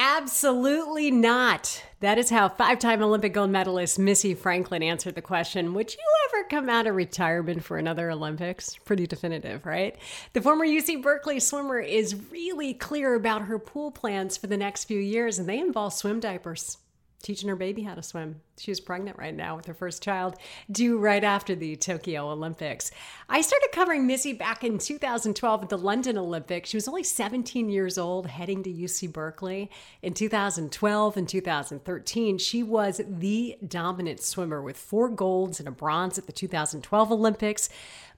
Absolutely not. That is how five time Olympic gold medalist Missy Franklin answered the question Would you ever come out of retirement for another Olympics? Pretty definitive, right? The former UC Berkeley swimmer is really clear about her pool plans for the next few years, and they involve swim diapers teaching her baby how to swim. She's pregnant right now with her first child, due right after the Tokyo Olympics. I started covering Missy back in 2012 at the London Olympics. She was only 17 years old, heading to UC Berkeley. In 2012 and 2013, she was the dominant swimmer with four golds and a bronze at the 2012 Olympics.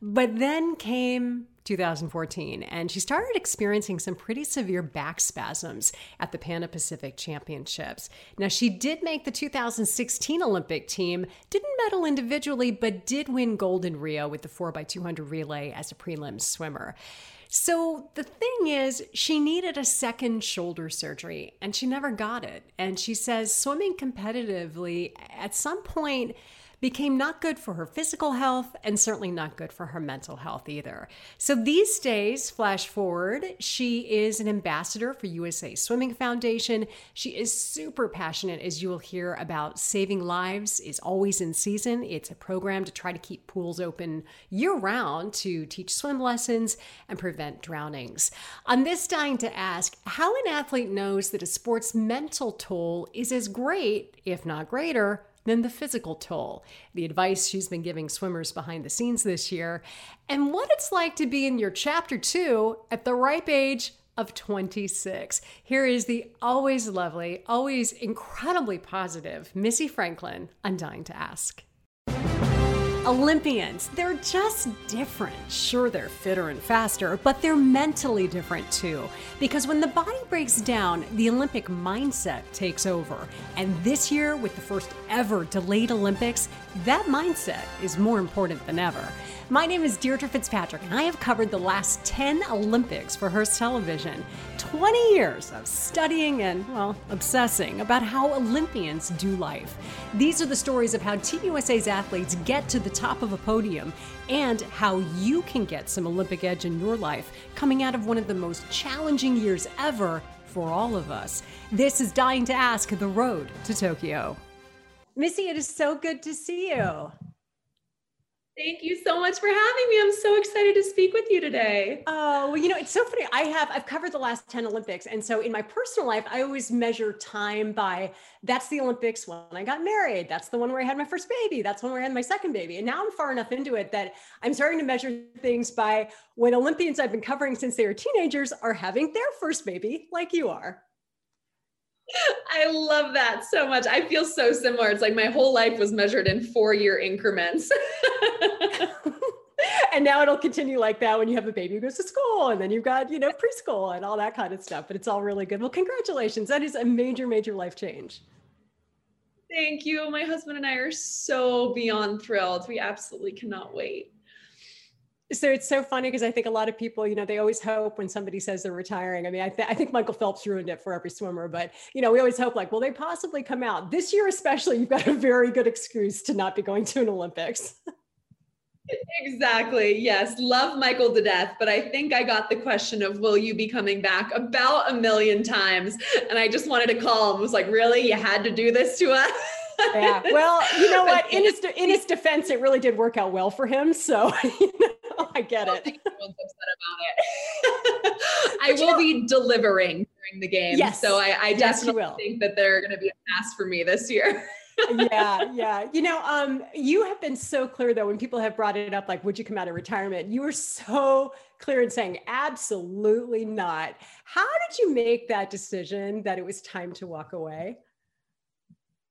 But then came 2014, and she started experiencing some pretty severe back spasms at the Pan Pacific Championships. Now, she did make the 2016 Olympic team, didn't medal individually, but did win gold in Rio with the 4x200 relay as a prelim swimmer. So the thing is, she needed a second shoulder surgery and she never got it. And she says swimming competitively at some point became not good for her physical health and certainly not good for her mental health either. So these days, flash forward, she is an ambassador for USA Swimming Foundation. She is super passionate, as you will hear, about saving lives, is always in season. It's a program to try to keep pools open year round to teach swim lessons and prevent drownings. On this dying to ask how an athlete knows that a sport's mental toll is as great, if not greater, than the physical toll, the advice she's been giving swimmers behind the scenes this year, and what it's like to be in your chapter two at the ripe age of 26. Here is the always lovely, always incredibly positive Missy Franklin on Dying to Ask. Olympians, they're just different. Sure, they're fitter and faster, but they're mentally different too. Because when the body breaks down, the Olympic mindset takes over. And this year, with the first ever delayed Olympics, that mindset is more important than ever. My name is Deirdre Fitzpatrick, and I have covered the last 10 Olympics for Hearst Television. 20 years of studying and, well, obsessing about how Olympians do life. These are the stories of how Team USA's athletes get to the top of a podium and how you can get some Olympic edge in your life coming out of one of the most challenging years ever for all of us. This is Dying to Ask The Road to Tokyo. Missy, it is so good to see you. Thank you so much for having me. I'm so excited to speak with you today. Oh, well, you know, it's so funny. I have I've covered the last 10 Olympics. And so in my personal life, I always measure time by that's the Olympics when I got married. That's the one where I had my first baby. That's when where I had my second baby. And now I'm far enough into it that I'm starting to measure things by when Olympians I've been covering since they were teenagers are having their first baby, like you are. I love that so much. I feel so similar. It's like my whole life was measured in four year increments. and now it'll continue like that when you have a baby who goes to school and then you've got, you know, preschool and all that kind of stuff. But it's all really good. Well, congratulations. That is a major, major life change. Thank you. My husband and I are so beyond thrilled. We absolutely cannot wait so it's so funny because I think a lot of people, you know, they always hope when somebody says they're retiring. I mean, I, th- I, think Michael Phelps ruined it for every swimmer, but you know, we always hope like, will they possibly come out this year? Especially, you've got a very good excuse to not be going to an Olympics. exactly. Yes, love Michael to death, but I think I got the question of will you be coming back about a million times, and I just wanted to call him. Was like, really, you had to do this to us. yeah. Well, you know what? In his in his defense, it really did work out well for him. So you know, I get it. I, it. I will be delivering during the game. Yes. So I, I yes, definitely think that they're going to be a pass for me this year. yeah, yeah. You know, um, you have been so clear though when people have brought it up, like, would you come out of retirement? You were so clear in saying, absolutely not. How did you make that decision that it was time to walk away?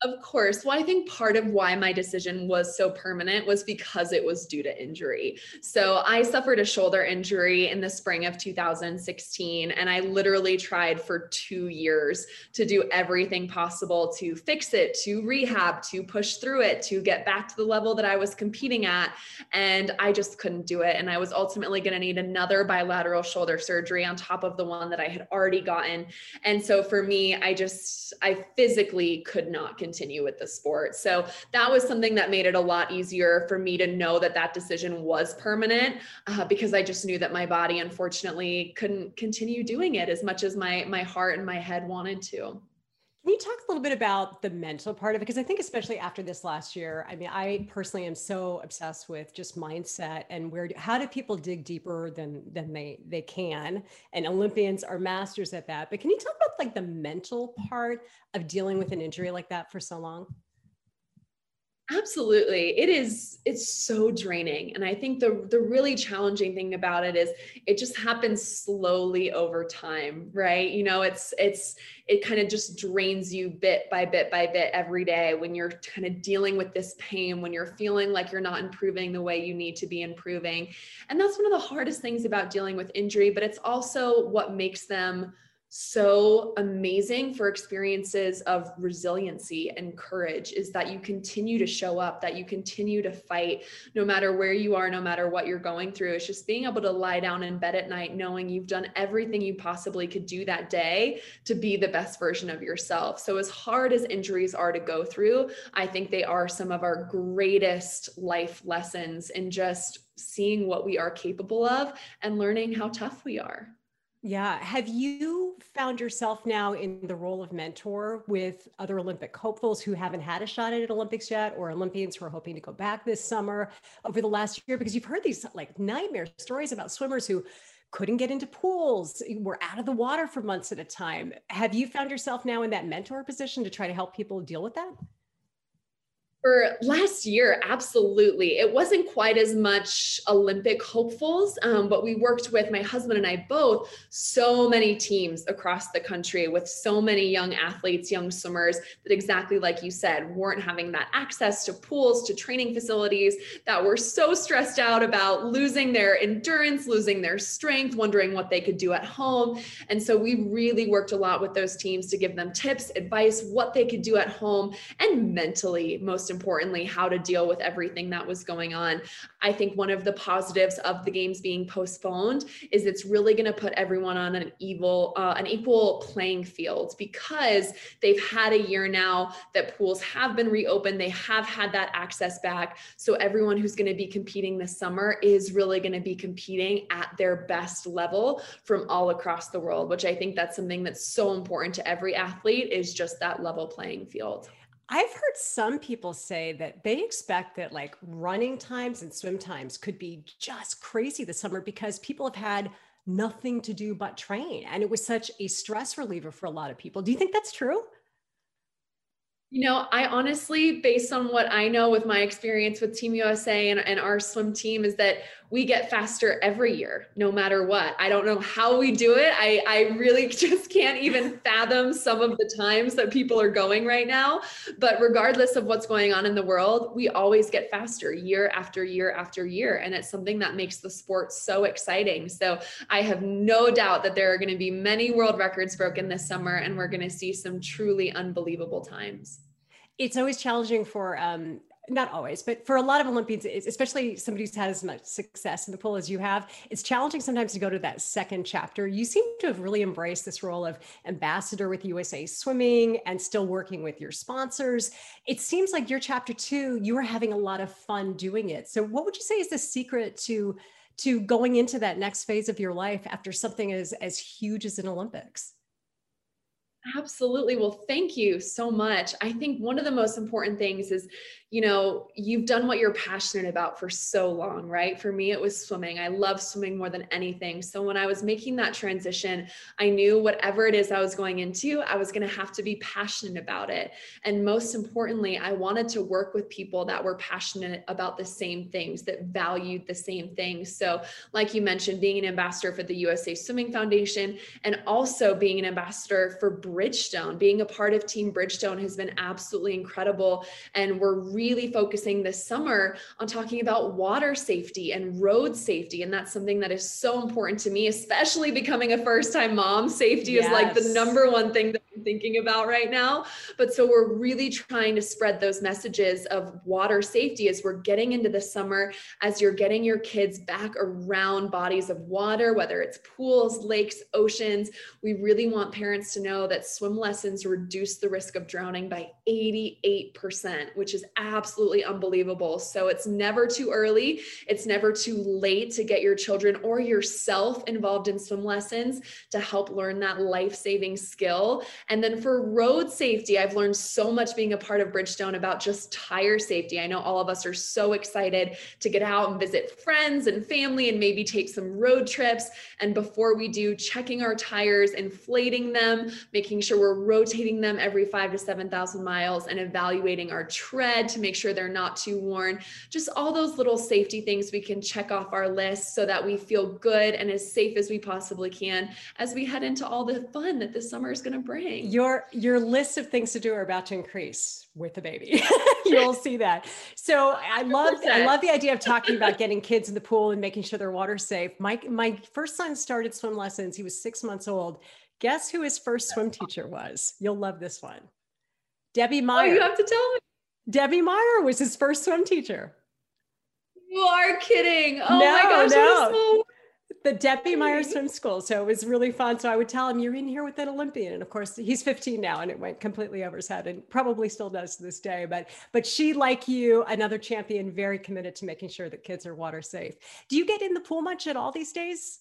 Of course. Well, I think part of why my decision was so permanent was because it was due to injury. So I suffered a shoulder injury in the spring of 2016, and I literally tried for two years to do everything possible to fix it, to rehab, to push through it, to get back to the level that I was competing at. And I just couldn't do it. And I was ultimately going to need another bilateral shoulder surgery on top of the one that I had already gotten. And so for me, I just, I physically could not continue continue with the sport. So that was something that made it a lot easier for me to know that that decision was permanent uh, because I just knew that my body unfortunately couldn't continue doing it as much as my my heart and my head wanted to. Can you talk a little bit about the mental part of it? Because I think, especially after this last year, I mean, I personally am so obsessed with just mindset and where, how do people dig deeper than than they they can? And Olympians are masters at that. But can you talk about like the mental part of dealing with an injury like that for so long? Absolutely. It is it's so draining and I think the the really challenging thing about it is it just happens slowly over time, right? You know, it's it's it kind of just drains you bit by bit by bit every day when you're kind of dealing with this pain, when you're feeling like you're not improving the way you need to be improving. And that's one of the hardest things about dealing with injury, but it's also what makes them so amazing for experiences of resiliency and courage is that you continue to show up, that you continue to fight no matter where you are, no matter what you're going through. It's just being able to lie down in bed at night knowing you've done everything you possibly could do that day to be the best version of yourself. So, as hard as injuries are to go through, I think they are some of our greatest life lessons in just seeing what we are capable of and learning how tough we are. Yeah. Have you found yourself now in the role of mentor with other Olympic hopefuls who haven't had a shot at Olympics yet, or Olympians who are hoping to go back this summer over the last year? Because you've heard these like nightmare stories about swimmers who couldn't get into pools, eh, were out of the water for months at a time. Have you found yourself now in that mentor position to try to help people deal with that? For last year, absolutely. It wasn't quite as much Olympic hopefuls, um, but we worked with my husband and I both so many teams across the country with so many young athletes, young swimmers that exactly like you said, weren't having that access to pools, to training facilities, that were so stressed out about losing their endurance, losing their strength, wondering what they could do at home. And so we really worked a lot with those teams to give them tips, advice, what they could do at home, and mentally, importantly, how to deal with everything that was going on. I think one of the positives of the games being postponed is it's really going to put everyone on an evil, uh, an equal playing field because they've had a year now that pools have been reopened. They have had that access back. So everyone who's going to be competing this summer is really going to be competing at their best level from all across the world, which I think that's something that's so important to every athlete is just that level playing field. I've heard some people say that they expect that like running times and swim times could be just crazy this summer because people have had nothing to do but train. And it was such a stress reliever for a lot of people. Do you think that's true? You know, I honestly, based on what I know with my experience with Team USA and, and our swim team, is that we get faster every year, no matter what. I don't know how we do it. I, I really just can't even fathom some of the times that people are going right now. But regardless of what's going on in the world, we always get faster year after year after year. And it's something that makes the sport so exciting. So I have no doubt that there are going to be many world records broken this summer, and we're going to see some truly unbelievable times it's always challenging for um, not always, but for a lot of Olympians, especially somebody who's had as much success in the pool as you have, it's challenging sometimes to go to that second chapter. You seem to have really embraced this role of ambassador with USA Swimming and still working with your sponsors. It seems like your chapter two, you are having a lot of fun doing it. So, what would you say is the secret to to going into that next phase of your life after something as as huge as an Olympics? Absolutely. Well, thank you so much. I think one of the most important things is you know, you've done what you're passionate about for so long, right? For me, it was swimming. I love swimming more than anything. So when I was making that transition, I knew whatever it is I was going into, I was going to have to be passionate about it. And most importantly, I wanted to work with people that were passionate about the same things, that valued the same things. So, like you mentioned, being an ambassador for the USA Swimming Foundation and also being an ambassador for Bridgestone, being a part of Team Bridgestone has been absolutely incredible. And we're really focusing this summer on talking about water safety and road safety. And that's something that is so important to me, especially becoming a first time mom. Safety yes. is like the number one thing that I'm thinking about right now. But so we're really trying to spread those messages of water safety as we're getting into the summer, as you're getting your kids back around bodies of water, whether it's pools, lakes, oceans. We really want parents to know that swim lessons reduce the risk of drowning by 88%, which is absolutely unbelievable. So it's never too early. It's never too late to get your children or yourself involved in swim lessons to help learn that life saving skill. And then for road safety, I've learned so much being a part of Bridgestone about just tire safety. I know all of us are so excited to get out and visit friends and family and maybe take some road trips. And before we do, checking our tires, inflating them, making sure we're rotating them every five to 7,000 miles, and evaluating our tread to make sure they're not too worn. Just all those little safety things we can check off our list so that we feel good and as safe as we possibly can as we head into all the fun that this summer is going to bring. Your your list of things to do are about to increase with the baby. You'll see that. So I love I love the idea of talking about getting kids in the pool and making sure they're water safe. My my first son started swim lessons. He was 6 months old. Guess who his first swim teacher was? You'll love this one. Debbie Meyer. Oh, you have to tell me. Debbie Meyer was his first swim teacher. You are kidding. Oh no, my gosh. No. So- the Debbie Meyer Swim School. So it was really fun. So I would tell him, You're in here with an Olympian. And of course, he's 15 now and it went completely over his head and probably still does to this day. But but she, like you, another champion, very committed to making sure that kids are water safe. Do you get in the pool much at all these days?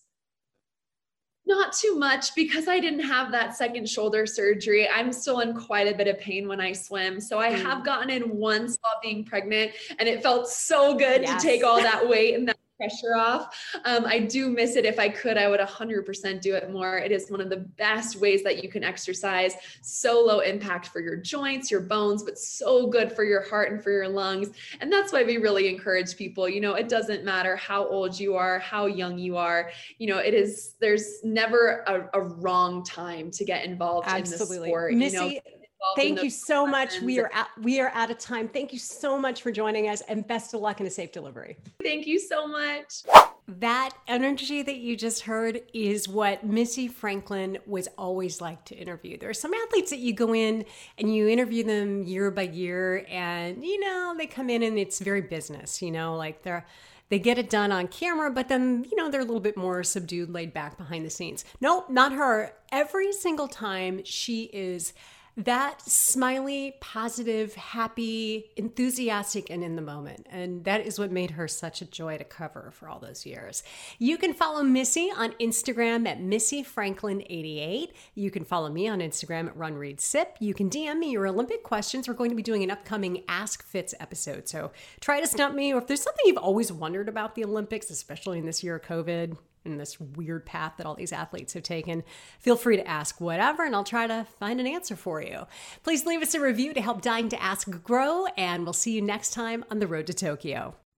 Not too much because I didn't have that second shoulder surgery. I'm still in quite a bit of pain when I swim. So I mm. have gotten in once while being pregnant, and it felt so good yes. to take all that weight and that pressure off. Um, I do miss it. If I could, I would 100% do it more. It is one of the best ways that you can exercise. So low impact for your joints, your bones, but so good for your heart and for your lungs. And that's why we really encourage people. You know, it doesn't matter how old you are, how young you are. You know, it is. There's never a, a wrong time to get involved Absolutely. in the sport. Missy, you know, Thank you so much. We are at, we are out of time. Thank you so much for joining us and best of luck in a safe delivery. Thank you so much. That energy that you just heard is what Missy Franklin was always like to interview. There are some athletes that you go in and you interview them year by year, and you know, they come in and it's very business, you know, like they're they get it done on camera, but then, you know, they're a little bit more subdued, laid back behind the scenes. Nope, not her. Every single time she is that smiley, positive, happy, enthusiastic, and in the moment. And that is what made her such a joy to cover for all those years. You can follow Missy on Instagram at Missy Franklin88. You can follow me on Instagram at Run Read Sip. You can DM me your Olympic questions. We're going to be doing an upcoming Ask Fitz episode. So try to stump me, or if there's something you've always wondered about the Olympics, especially in this year of COVID, in this weird path that all these athletes have taken, feel free to ask whatever and I'll try to find an answer for you. Please leave us a review to help Dying to Ask grow, and we'll see you next time on the road to Tokyo.